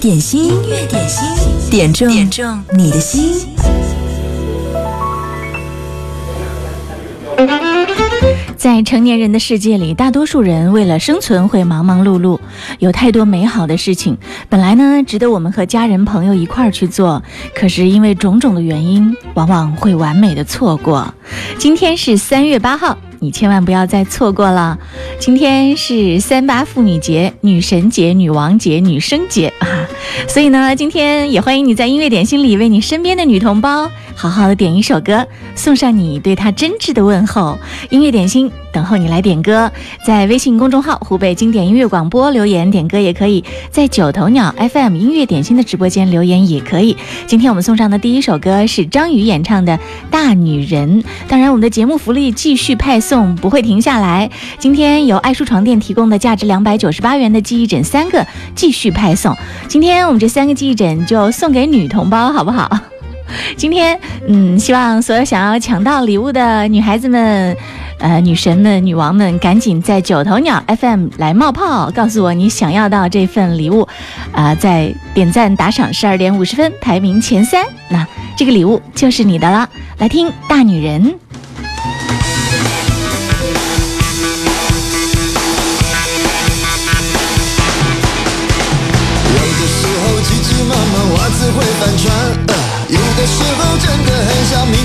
点心，音乐点心，点中点中你的心。在成年人的世界里，大多数人为了生存会忙忙碌碌，有太多美好的事情，本来呢值得我们和家人朋友一块儿去做，可是因为种种的原因，往往会完美的错过。今天是三月八号。你千万不要再错过了！今天是三八妇女节、女神节、女王节、女生节啊！所以呢，今天也欢迎你在音乐点心里为你身边的女同胞好好的点一首歌，送上你对她真挚的问候。音乐点心等候你来点歌，在微信公众号“湖北经典音乐广播”留言点歌也可以，在九头鸟 FM 音乐点心的直播间留言也可以。今天我们送上的第一首歌是张宇演唱的《大女人》。当然，我们的节目福利继续派送。送不会停下来。今天由爱舒床垫提供的价值两百九十八元的记忆枕三个继续派送。今天我们这三个记忆枕就送给女同胞，好不好？今天，嗯，希望所有想要抢到礼物的女孩子们、呃，女神们、女王们，赶紧在九头鸟 FM 来冒泡，告诉我你想要到这份礼物。啊，在点赞打赏十二点五十分排名前三，那这个礼物就是你的了。来听大女人。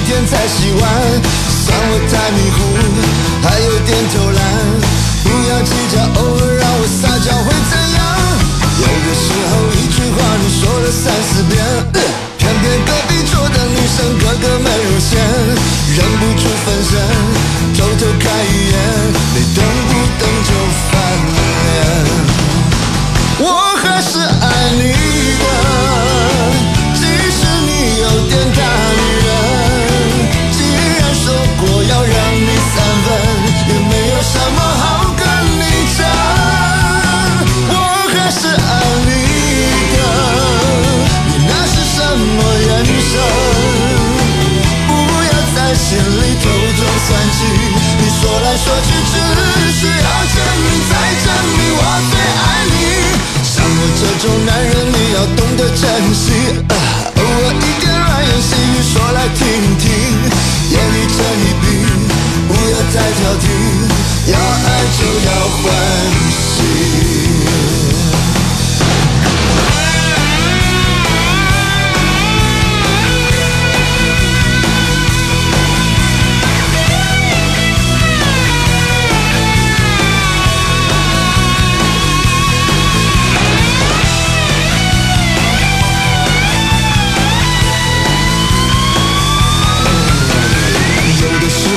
天才洗碗。算我太迷糊，还有点头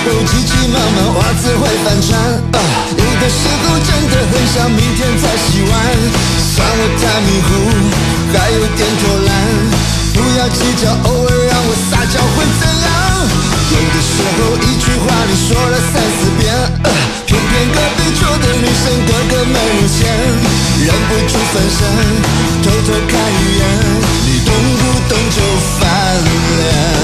急急忙忙袜子会翻船，有的时候真的很想明天再洗碗。算我太迷糊，还有点偷懒。不要计较，偶尔让我撒娇会怎样？有的时候一句话你说了三四遍，偏偏隔壁桌的女生个个美如仙，忍不住分身，偷偷看一眼，你动不动就翻脸。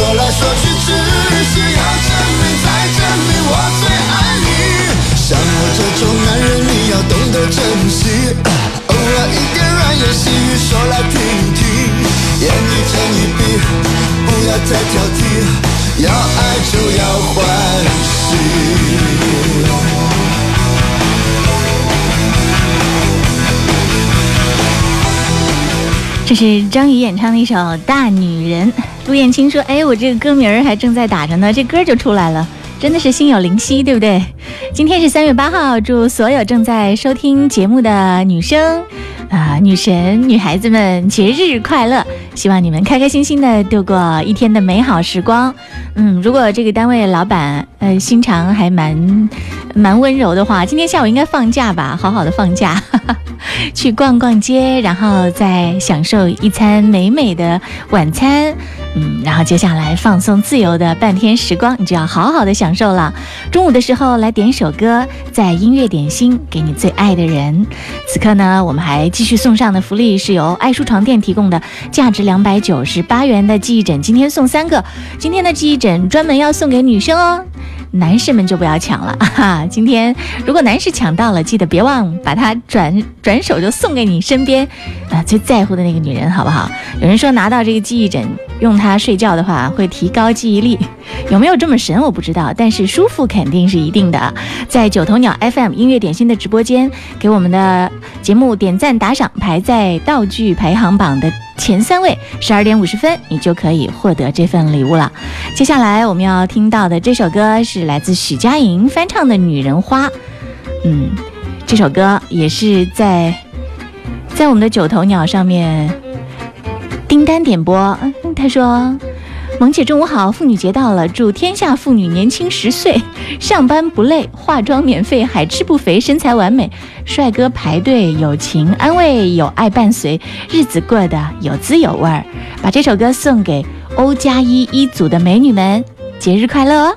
计。说这是张宇演唱的一首《大女人》。陆燕青说：“哎，我这个歌名儿还正在打着呢，这歌就出来了，真的是心有灵犀，对不对？”今天是三月八号，祝所有正在收听节目的女生、啊女神、女孩子们节日快乐！希望你们开开心心的度过一天的美好时光。嗯，如果这个单位老板呃心肠还蛮蛮温柔的话，今天下午应该放假吧，好好的放假。去逛逛街，然后再享受一餐美美的晚餐，嗯，然后接下来放松自由的半天时光，你就要好好的享受了。中午的时候来点首歌，在音乐点心给你最爱的人。此刻呢，我们还继续送上的福利是由爱舒床垫提供的，价值两百九十八元的记忆枕，今天送三个。今天的记忆枕专门要送给女生哦。男士们就不要抢了 哈！今天如果男士抢到了，记得别忘把它转转手就送给你身边啊最在乎的那个女人，好不好？有人说拿到这个记忆枕用它睡觉的话会提高记忆力，有没有这么神我不知道，但是舒服肯定是一定的。在九头鸟 FM 音乐点心的直播间，给我们的节目点赞打赏，排在道具排行榜的。前三位，十二点五十分，你就可以获得这份礼物了。接下来我们要听到的这首歌是来自许佳莹翻唱的《女人花》。嗯，这首歌也是在在我们的九头鸟上面订单点播。嗯他说。萌姐，中午好！妇女节到了，祝天下妇女年轻十岁，上班不累，化妆免费，海吃不肥，身材完美，帅哥排队，友情安慰，有爱伴随，日子过得有滋有味儿。把这首歌送给欧加一一组的美女们，节日快乐哦！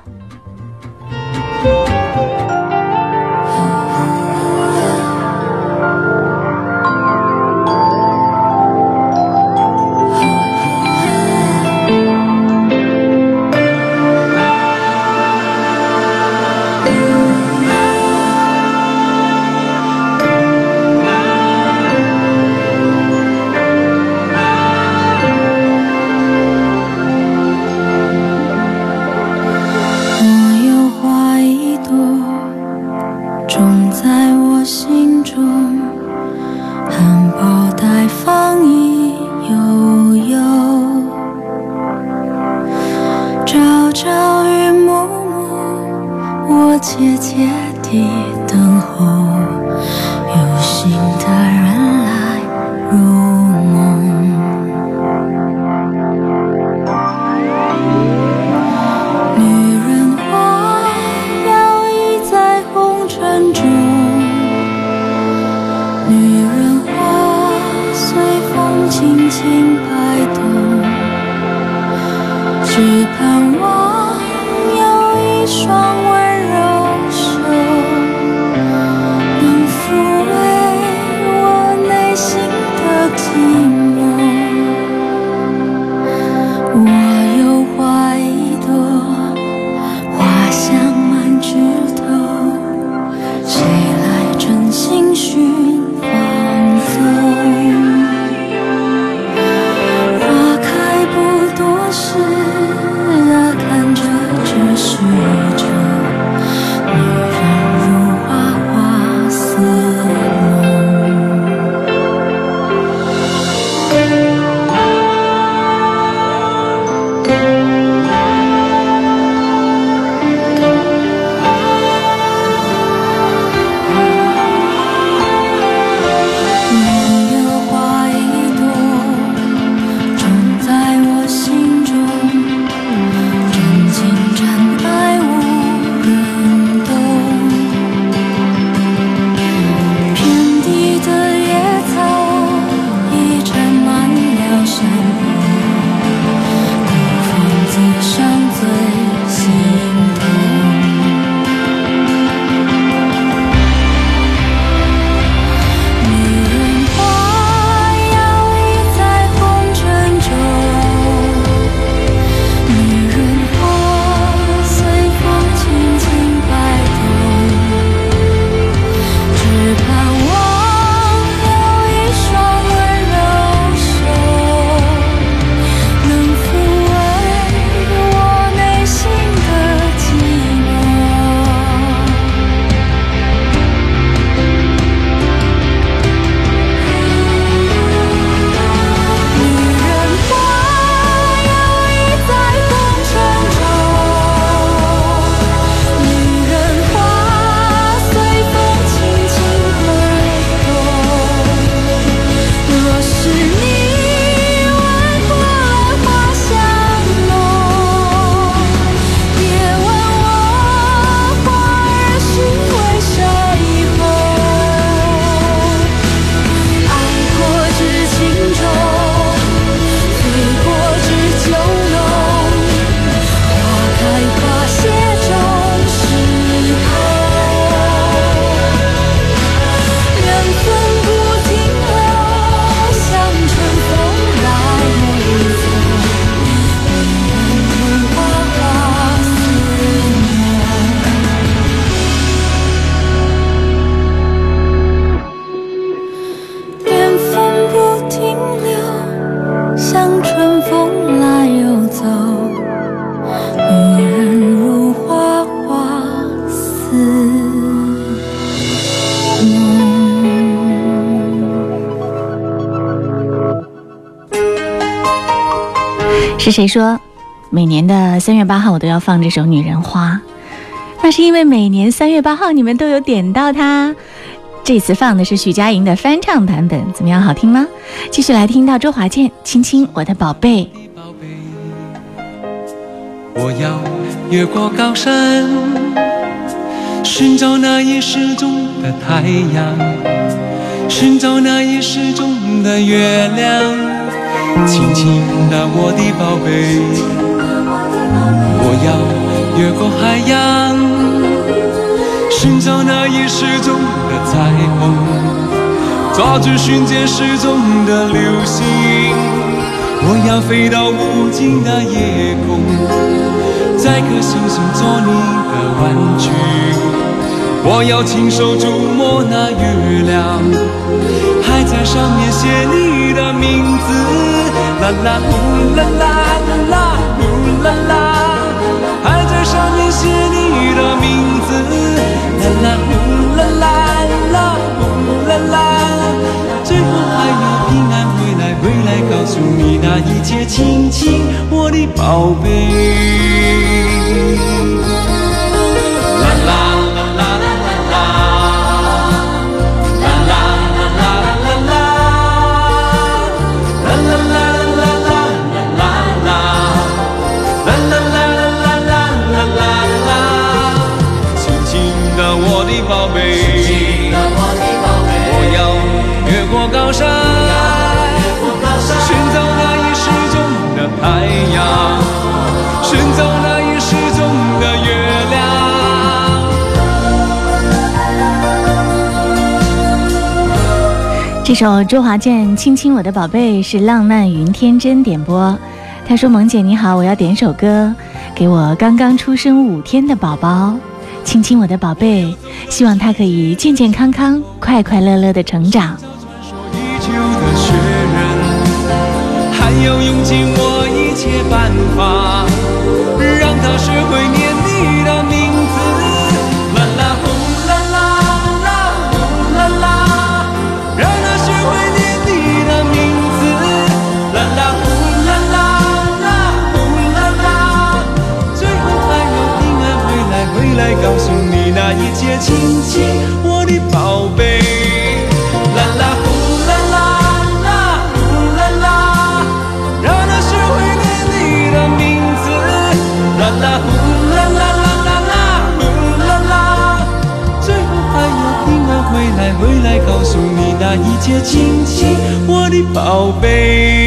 请春风来又走女人如花花似梦是谁说每年的三月八号我都要放这首女人花？那是因为每年三月八号你们都有点到它。这次放的是许佳莹的翻唱版本，怎么样？好听吗？继续来听到周华健《亲亲我的宝贝》。我要越过高山，寻找那已失踪的太阳，寻找那已失踪的月亮，亲亲的我的宝贝。我要越过海洋，寻找那已失踪的彩虹，抓住瞬间失踪的流星。我要飞到无尽的夜空，摘颗星星做你的玩具。我要亲手触摸那月亮，还在上面写你的名字。啦啦呼啦啦啦呼啦啦，还在上面写你的名字。啦啦呼啦啦啦呼啦啦，最后还要平安回来，回来告诉你那一切，亲亲我的宝贝。首周华健《亲亲我的宝贝》是浪漫云天真点播。他说：“萌姐你好，我要点首歌给我刚刚出生五天的宝宝，亲亲我的宝贝，希望他可以健健康康、快快乐乐的成长。还要用尽我一切办法，一切，亲亲我的宝贝。啦啦呼啦啦啦呼啦啦，让他学会念你的名字。啦啦呼啦啦啦啦啦呼啦啦，最后还要平安回来，回来告诉你那一切，亲亲我的宝贝。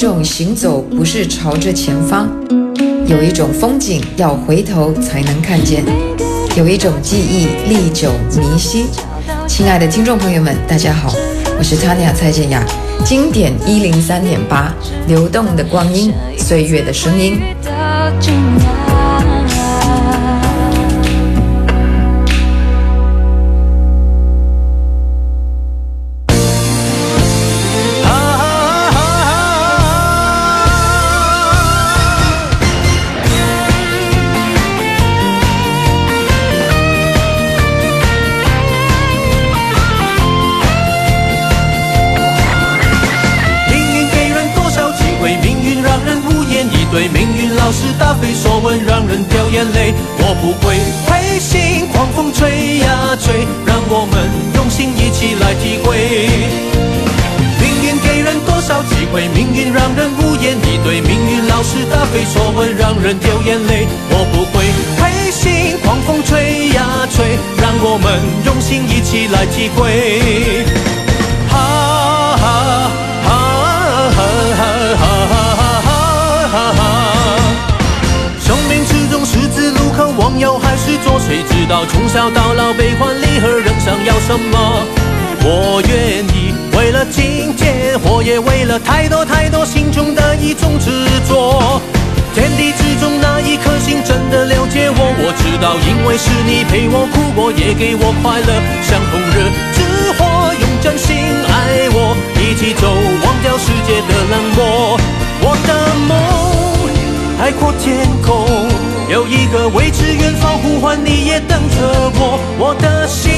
种行走不是朝着前方，有一种风景要回头才能看见，有一种记忆历久弥新。亲爱的听众朋友们，大家好，我是 Tanya 蔡健雅，经典一零三点八，流动的光阴，岁月的声音。让人无言，你对命运老是答非所问，让人掉眼泪。我不会灰心，狂风吹呀吹，让我们用心一起来体会。哈哈哈哈哈，生命之中十字路口往右还是做，谁知道从小到老悲欢离合，人生要什么？我愿意。为了金钱，我也为了太多太多心中的一种执着。天地之中那一颗心真的了解我。我知道，因为是你陪我哭过，也给我快乐，像红热之火，用真心爱我，一起走，忘掉世界的冷漠。我的梦海阔天空，有一个未知远方呼唤，你也等着我。我的心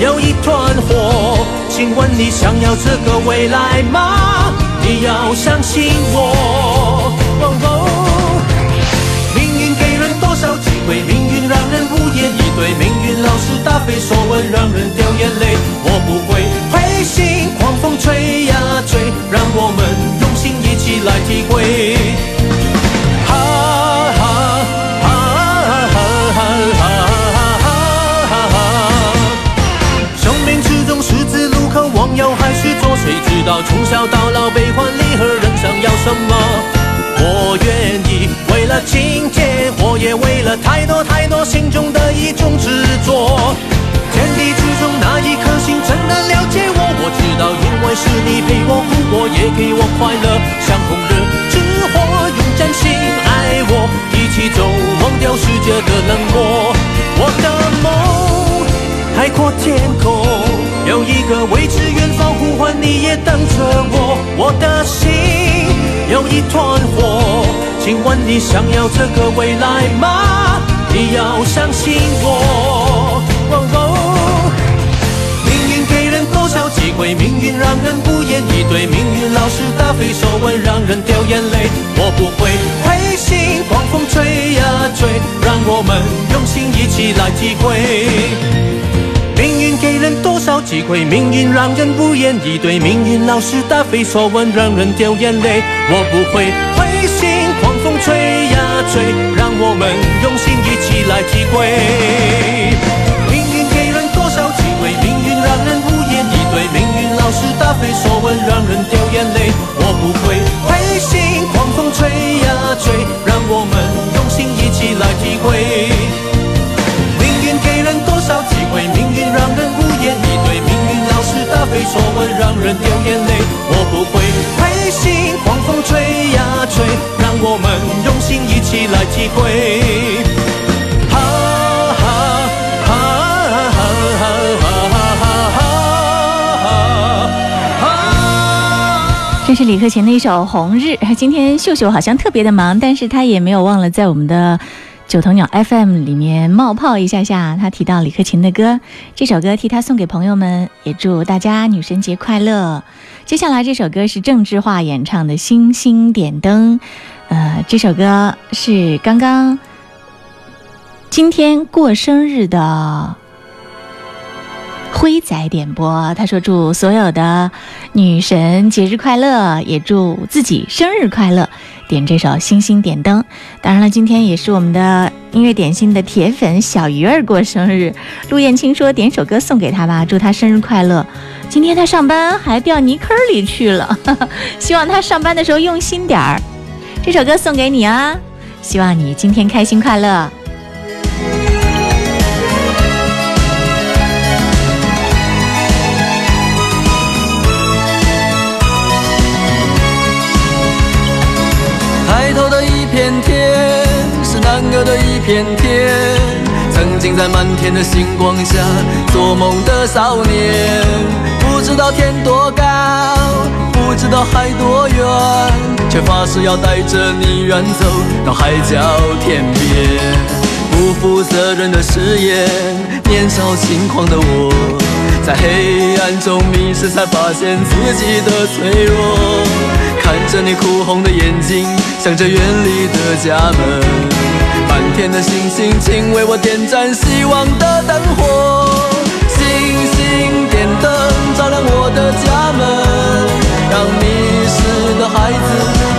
有一团火，请问你想要这个未来吗？你要相信我。命运给人多少机会？命运让人无言以对。命运老是答非所问，让人掉眼泪。我不会灰心，狂风吹呀吹，让我们用心一起来体会。道从小到老悲欢离合，人想要什么？我愿意为了金钱，我也为了太多太多心中的一种执着。天地之中那一颗心真的了解我，我知道，因为是你陪我哭过，也给我快乐，像红日之火，用真心爱我，一起走，忘掉世界的冷漠。我的梦海阔天空，一个未知远方呼唤，你也等着我。我的心。有一团火，请问你想要这个未来吗？你要相信我。命运给人多少机会？命运让人无言以对。命运老是答非所问，让人掉眼泪。我不会灰心，狂风吹呀吹，让我们用心一起来体会。命运给人多少机会？命运让人无言以对。命运老是答非所问，让人掉眼泪。我不会灰心，狂风吹呀吹，让我们用心一起来体会。命运给人多少机会？命运让人无言以对。命运老是答非所问，让人掉眼泪。我不会灰心，狂风吹呀吹，让我们用心一起来体会。非所问，让人掉眼泪。我不会灰心，狂风吹呀吹，让我们用心一起来体会。哈哈哈哈哈！这是李克勤的一首《红日》。今天秀秀好像特别的忙，但是他也没有忘了在我们的。九头鸟 FM 里面冒泡一下下，他提到李克勤的歌，这首歌替他送给朋友们，也祝大家女神节快乐。接下来这首歌是郑智化演唱的《星星点灯》，呃，这首歌是刚刚今天过生日的辉仔点播，他说祝所有的女神节日快乐，也祝自己生日快乐。点这首《星星点灯》，当然了，今天也是我们的音乐点心的铁粉小鱼儿过生日。陆燕青说点首歌送给他吧，祝他生日快乐。今天他上班还掉泥坑里去了，希望他上班的时候用心点儿。这首歌送给你啊，希望你今天开心快乐。是难得的一片天，曾经在满天的星光下做梦的少年，不知道天多高，不知道海多远，却发誓要带着你远走到海角天边。不负责任的誓言，年少轻狂的我，在黑暗中迷失，才发现自己的脆弱。看着你哭红的眼睛，想着远离的家门，天的星星，请为我点盏希望的灯火。星星点灯，照亮我的家门，让迷失的孩子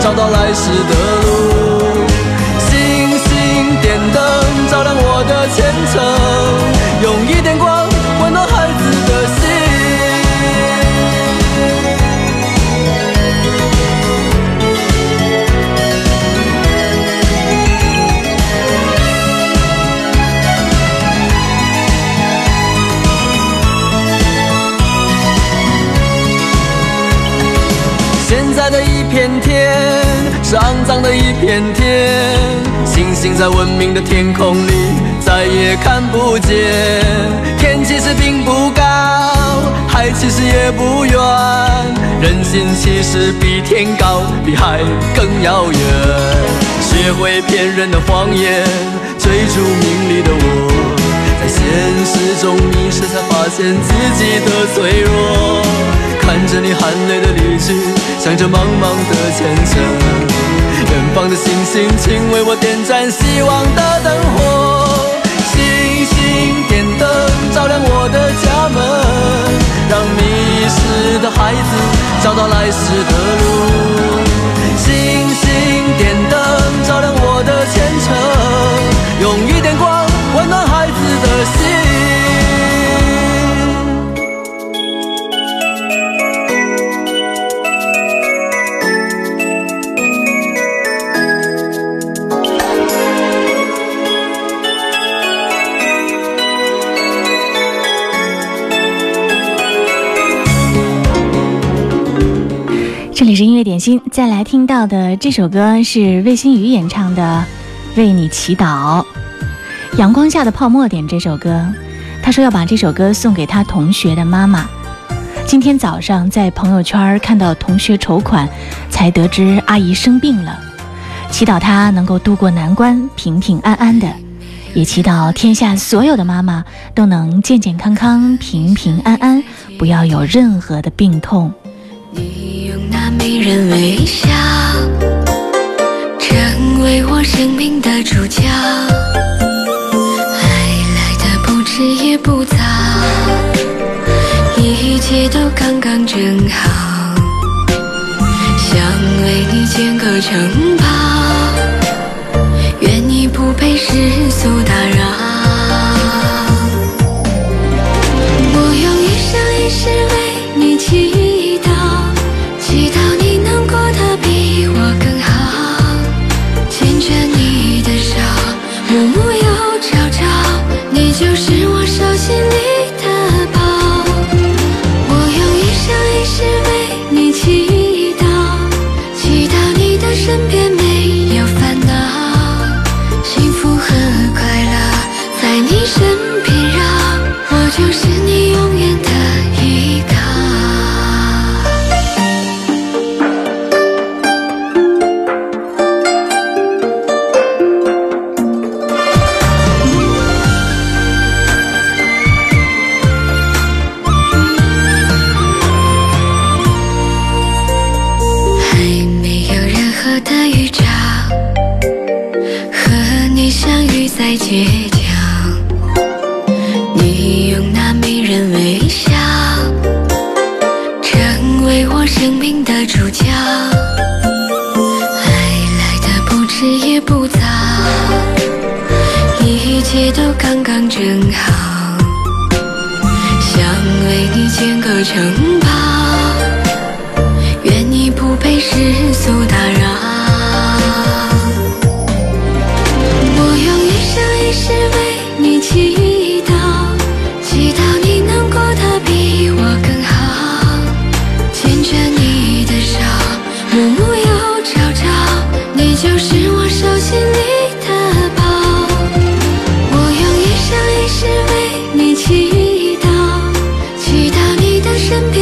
找到来时的路。星星点灯，照亮我的前程，用一点光脏的一片天。星星在文明的天空里再也看不见。天其实并不高，海其实也不远，人心其实比天高，比海更遥远。学会骗人的谎言，追逐名利的我。在现实中迷失，才发现自己的脆弱。看着你含泪的离去，想着茫茫的前程。远方的星星，请为我点盏希望的灯火。星星点灯，照亮我的家门，让迷失的孩子找到来时的路。星星点灯，再来听到的这首歌是魏新雨演唱的《为你祈祷》。阳光下的泡沫点这首歌，他说要把这首歌送给他同学的妈妈。今天早上在朋友圈看到同学筹款，才得知阿姨生病了，祈祷她能够度过难关，平平安安的，也祈祷天下所有的妈妈都能健健康康、平平安安，不要有任何的病痛。迷人微笑，成为我生命的主角。爱来的不迟也不早，一切都刚刚正好。想为你建个城堡，愿你不被世俗打扰。你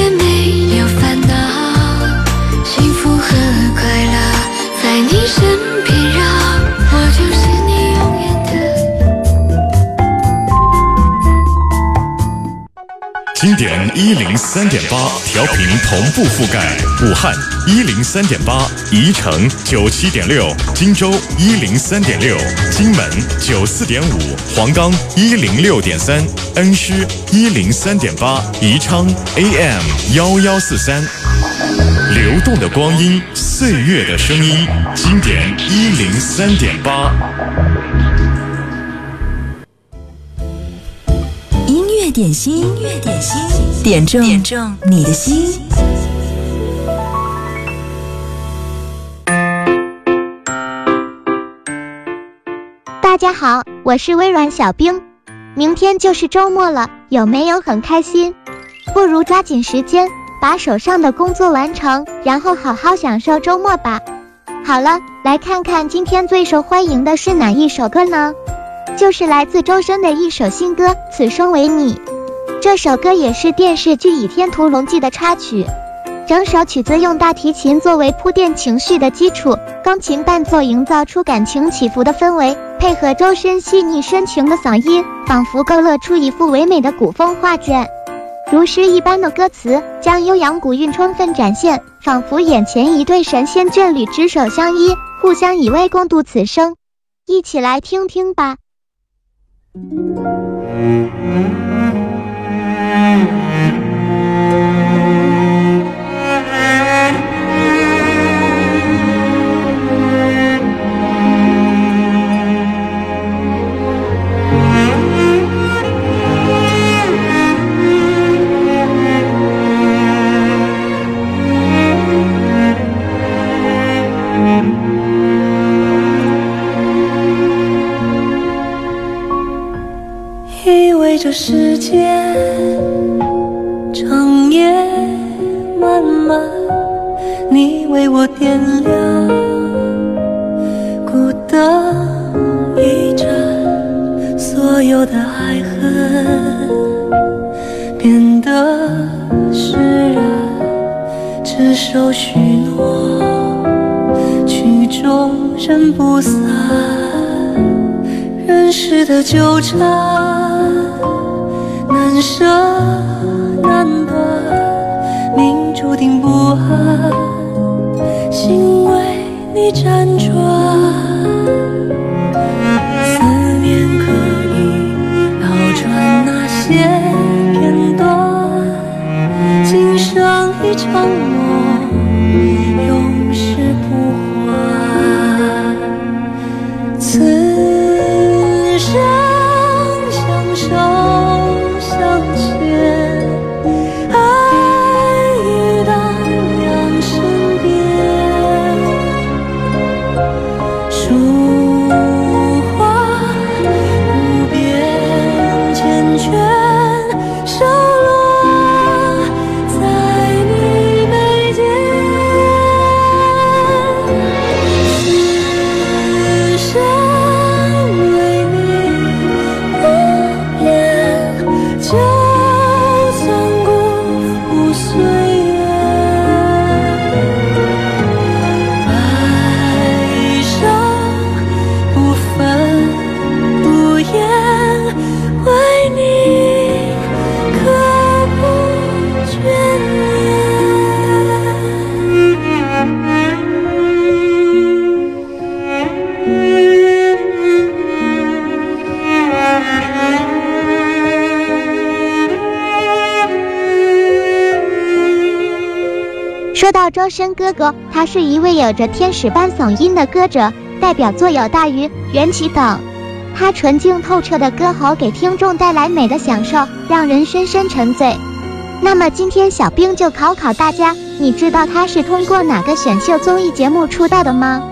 一零三点八调频同步覆盖武汉一零三点八，宜城九七点六，荆州一零三点六，荆门九四点五，黄冈一零六点三，恩施一零三点八，宜昌 AM 幺幺四三。流动的光阴，岁月的声音，经典一零三点八。音乐点心，音乐点心，点中点中你的心。大家好，我是微软小冰。明天就是周末了，有没有很开心？不如抓紧时间把手上的工作完成，然后好好享受周末吧。好了，来看看今天最受欢迎的是哪一首歌呢？就是来自周深的一首新歌《此生为你》。这首歌也是电视剧《倚天屠龙记》的插曲。整首曲子用大提琴作为铺垫情绪的基础，钢琴伴奏营造出感情起伏的氛围，配合周深细腻深情的嗓音，仿佛勾勒出一幅唯美的古风画卷。如诗一般的歌词，将悠扬古韵充分展现，仿佛眼前一对神仙眷侣执手相依，互相以慰共度此生。一起来听听吧。以为这世界为我点亮孤灯一盏，所有的爱恨变得释然，只守许诺，曲终人不散。人世的纠缠，难舍难断，命注定不安，你辗转。思念可以倒转那些片段，今生一场周深哥哥，他是一位有着天使般嗓音的歌者，代表作有《大鱼》《缘起》等。他纯净透彻的歌喉给听众带来美的享受，让人深深沉醉。那么今天小兵就考考大家，你知道他是通过哪个选秀综艺节目出道的吗？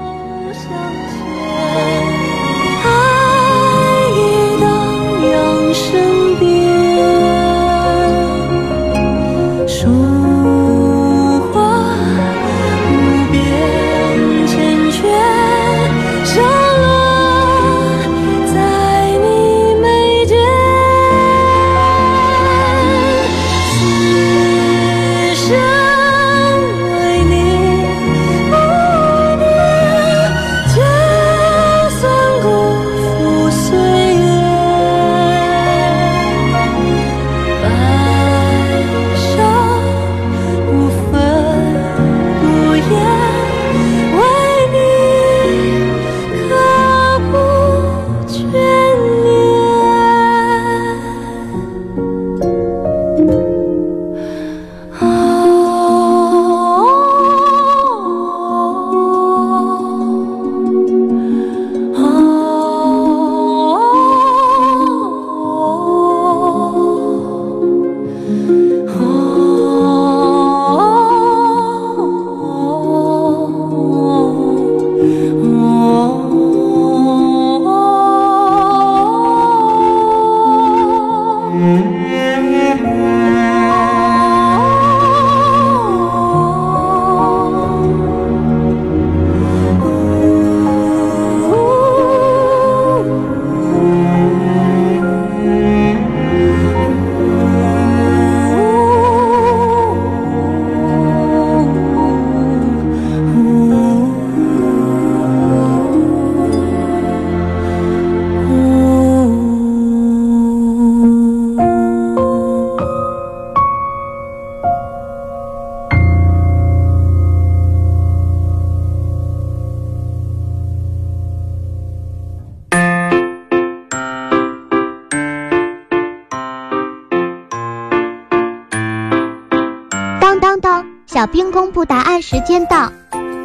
间到。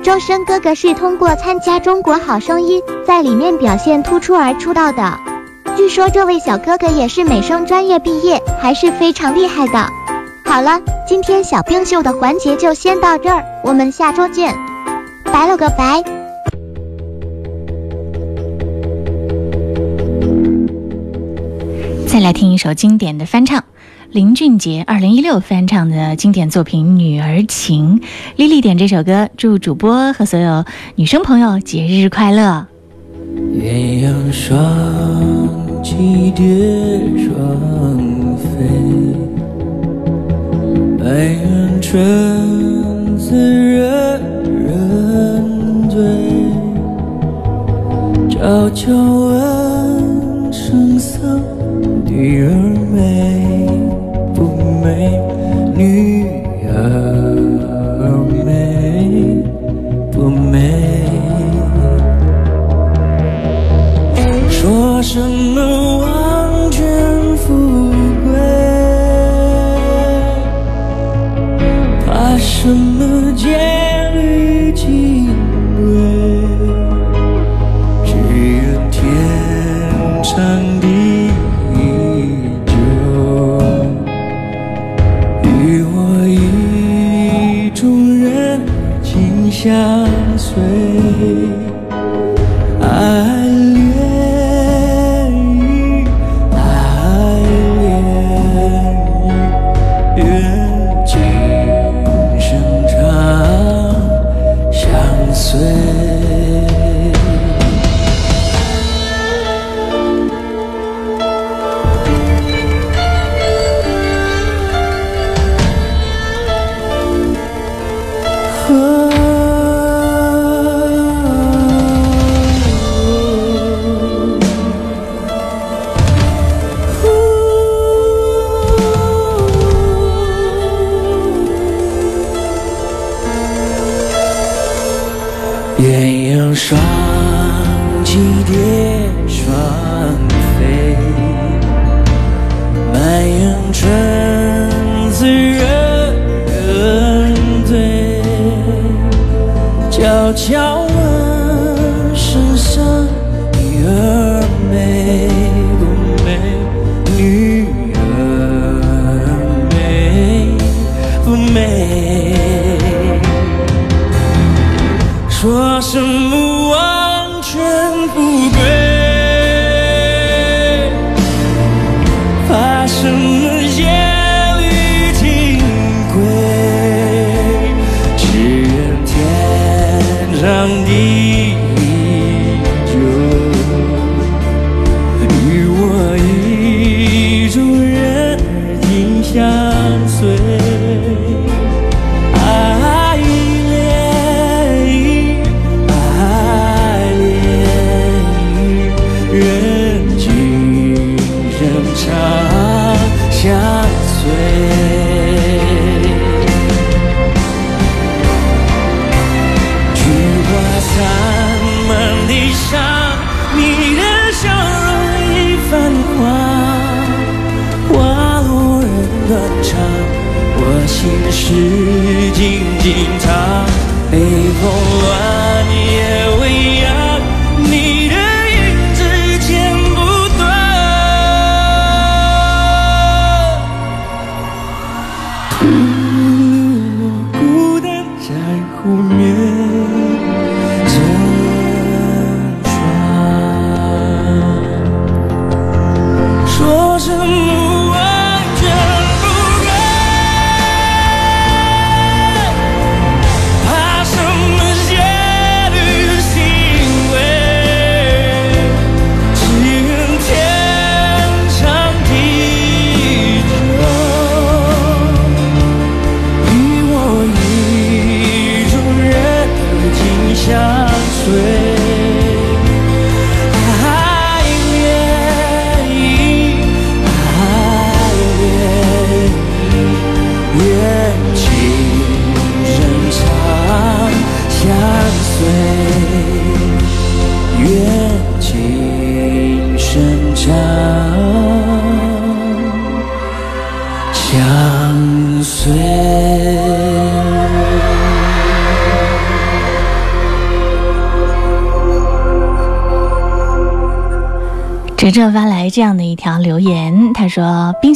周深哥哥是通过参加《中国好声音》在里面表现突出而出道的。据说这位小哥哥也是美声专业毕业，还是非常厉害的。好了，今天小冰秀的环节就先到这儿，我们下周见，拜了个拜。再来听一首经典的翻唱，林俊杰二零一六翻唱的经典作品《女儿情》。丽丽点这首歌，祝主播和所有女生朋友节日快乐。鸳鸯双栖蝶双飞，白云春自人人醉。悄悄问圣僧。女儿美美？女儿美不美？说什么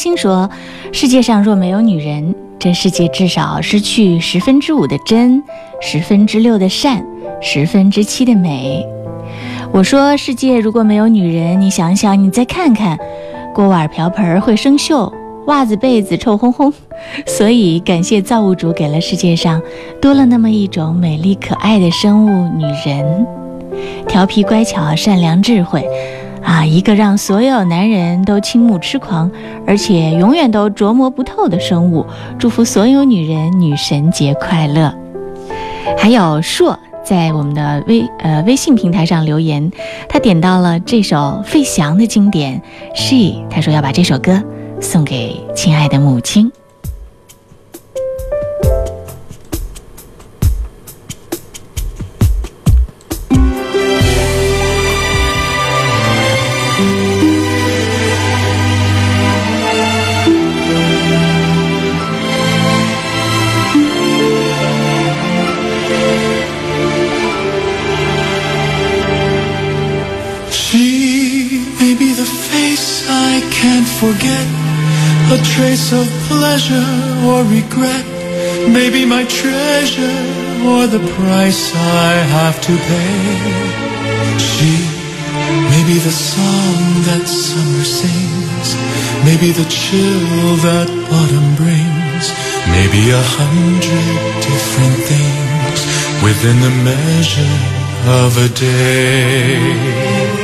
说：“冰心说，世界上若没有女人，这世界至少失去十分之五的真，十分之六的善，十分之七的美。”我说：“世界如果没有女人，你想想，你再看看，锅碗瓢盆会生锈，袜子被子臭烘烘。所以感谢造物主给了世界上多了那么一种美丽可爱的生物——女人，调皮乖巧、善良智慧。”啊，一个让所有男人都倾慕痴狂，而且永远都琢磨不透的生物。祝福所有女人女神节快乐！还有硕在我们的微呃微信平台上留言，他点到了这首费翔的经典《She》，他说要把这首歌送给亲爱的母亲。Trace of pleasure or regret. Maybe my treasure or the price I have to pay. She may be the song that summer sings. Maybe the chill that autumn brings. Maybe a hundred different things within the measure of a day.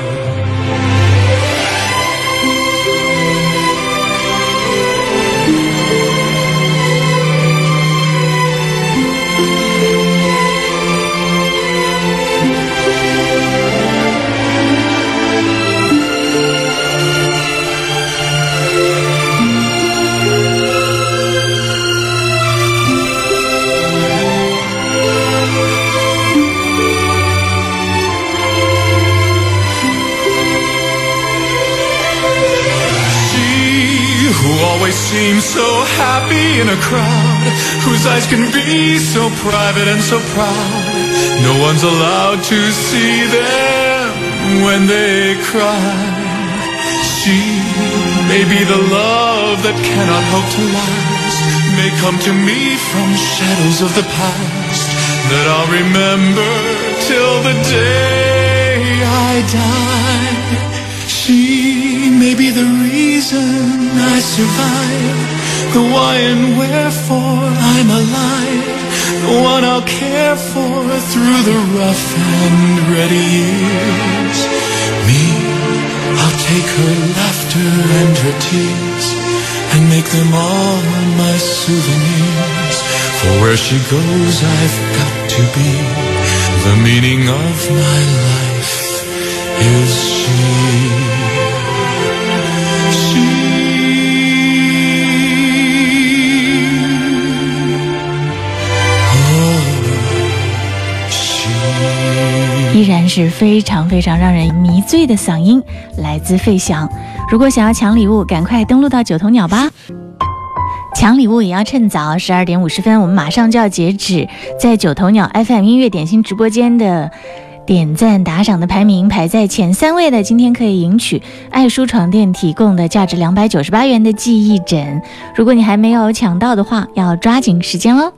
Crowd whose eyes can be so private and so proud. No one's allowed to see them when they cry. She may be the love that cannot hope to last, may come to me from shadows of the past that I'll remember till the day I die. She may be the reason I survive, the why and wherefore I'm alive, the one I'll care for through the rough and ready years. Me, I'll take her laughter and her tears and make them all my souvenirs. For where she goes, I've got to be. The meaning of my life is she. 依然是非常非常让人迷醉的嗓音，来自费翔。如果想要抢礼物，赶快登录到九头鸟吧！抢礼物也要趁早，十二点五十分，我们马上就要截止。在九头鸟 FM 音乐点心直播间的点赞打赏的排名排在前三位的，今天可以赢取爱舒床垫提供的价值两百九十八元的记忆枕。如果你还没有抢到的话，要抓紧时间哦。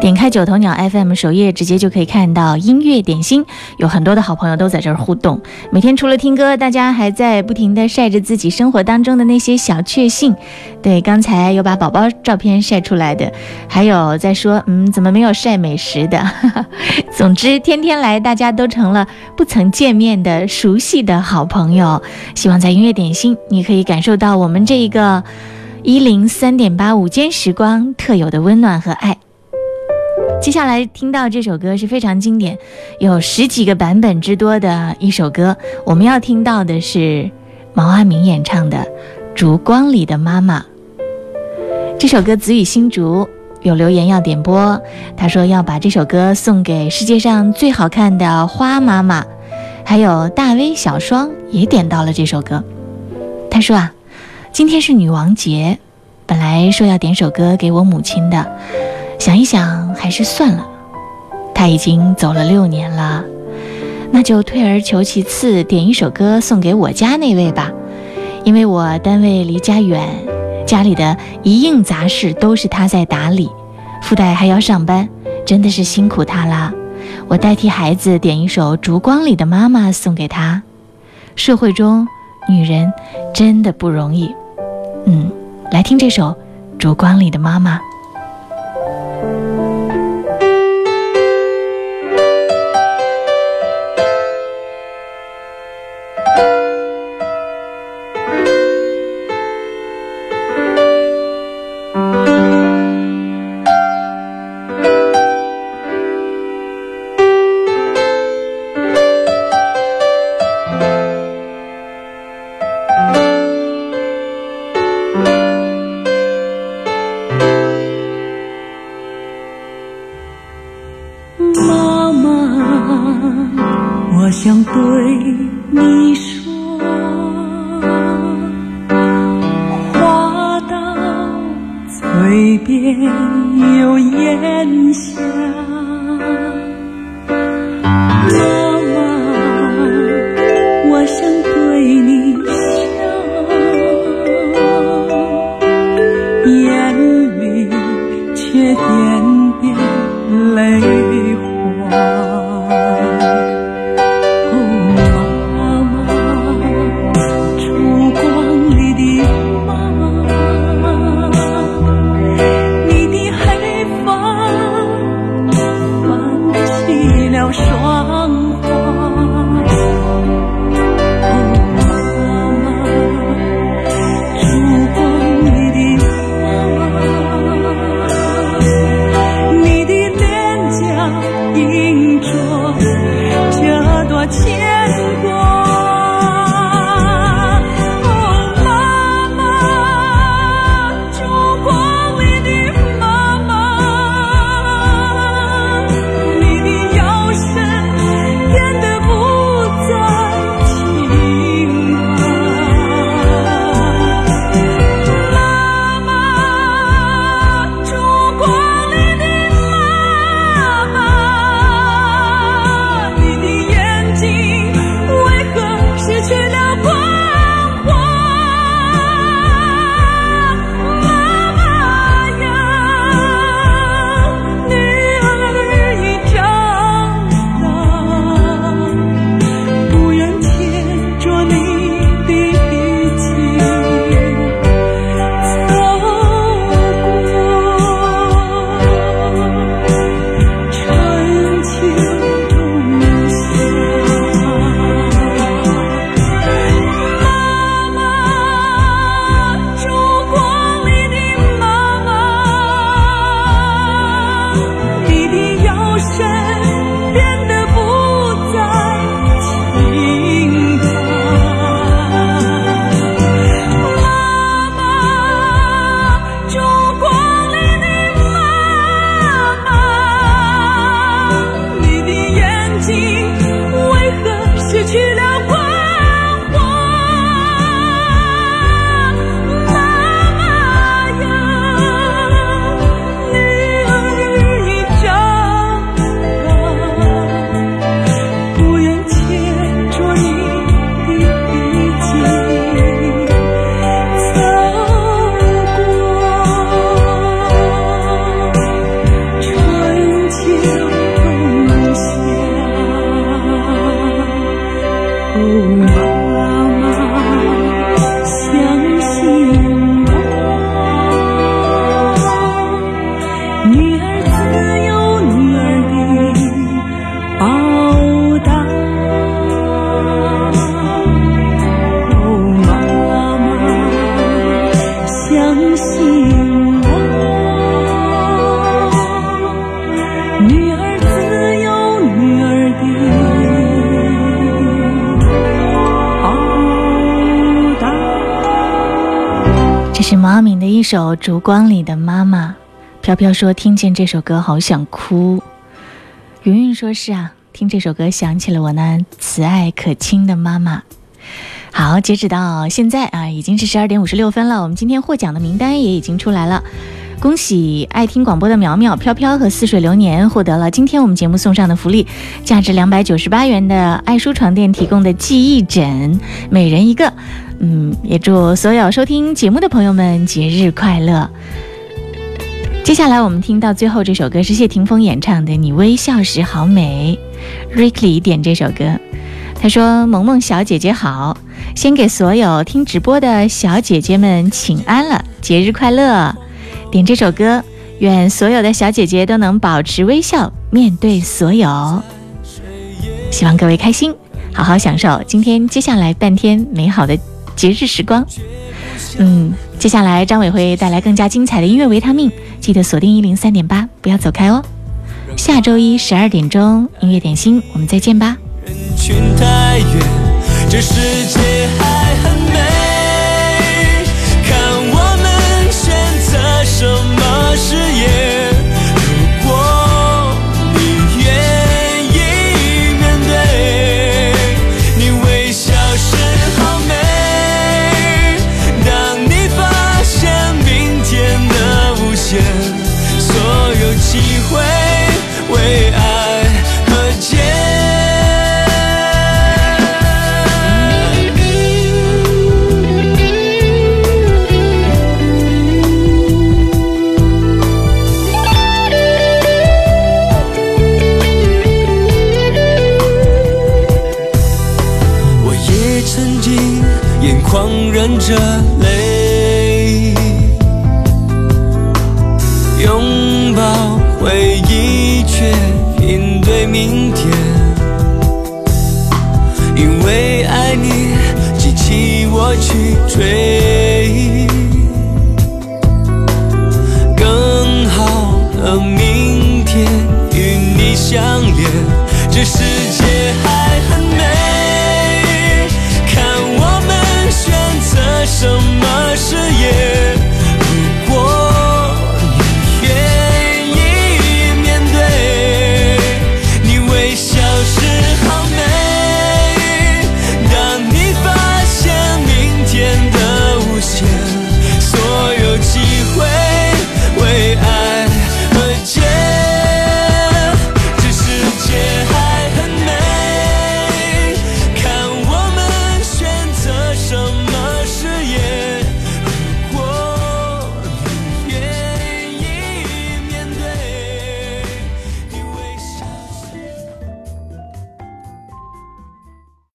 点开九头鸟 FM 首页，直接就可以看到音乐点心，有很多的好朋友都在这儿互动。每天除了听歌，大家还在不停的晒着自己生活当中的那些小确幸。对，刚才有把宝宝照片晒出来的，还有在说，嗯，怎么没有晒美食的？总之，天天来，大家都成了不曾见面的熟悉的好朋友。希望在音乐点心，你可以感受到我们这一个一零三点八午间时光特有的温暖和爱。接下来听到这首歌是非常经典，有十几个版本之多的一首歌。我们要听到的是毛阿敏演唱的《烛光里的妈妈》。这首歌子语新竹有留言要点播，他说要把这首歌送给世界上最好看的花妈妈，还有大威小双也点到了这首歌。他说啊，今天是女王节，本来说要点首歌给我母亲的。想一想，还是算了。他已经走了六年了，那就退而求其次，点一首歌送给我家那位吧。因为我单位离家远，家里的一应杂事都是他在打理，附带还要上班，真的是辛苦他了。我代替孩子点一首《烛光里的妈妈》送给他。社会中，女人真的不容易。嗯，来听这首《烛光里的妈妈》。烛光里的妈妈》。飘飘说听见这首歌好想哭。云云说是啊，听这首歌想起了我那慈爱可亲的妈妈。好，截止到现在啊，已经是十二点五十六分了。我们今天获奖的名单也已经出来了。恭喜爱听广播的苗苗、飘飘和似水流年获得了今天我们节目送上的福利，价值两百九十八元的爱舒床垫提供的记忆枕，每人一个。嗯，也祝所有收听节目的朋友们节日快乐。接下来我们听到最后这首歌是谢霆锋演唱的《你微笑时好美》，Ricky 点这首歌，他说：“萌萌小姐姐好，先给所有听直播的小姐姐们请安了，节日快乐。”点这首歌，愿所有的小姐姐都能保持微笑面对所有。希望各位开心，好好享受今天接下来半天美好的节日时光。嗯，接下来张伟会带来更加精彩的音乐维他命，记得锁定一零三点八，不要走开哦。下周一十二点钟音乐点心，我们再见吧。人群太远，这世界还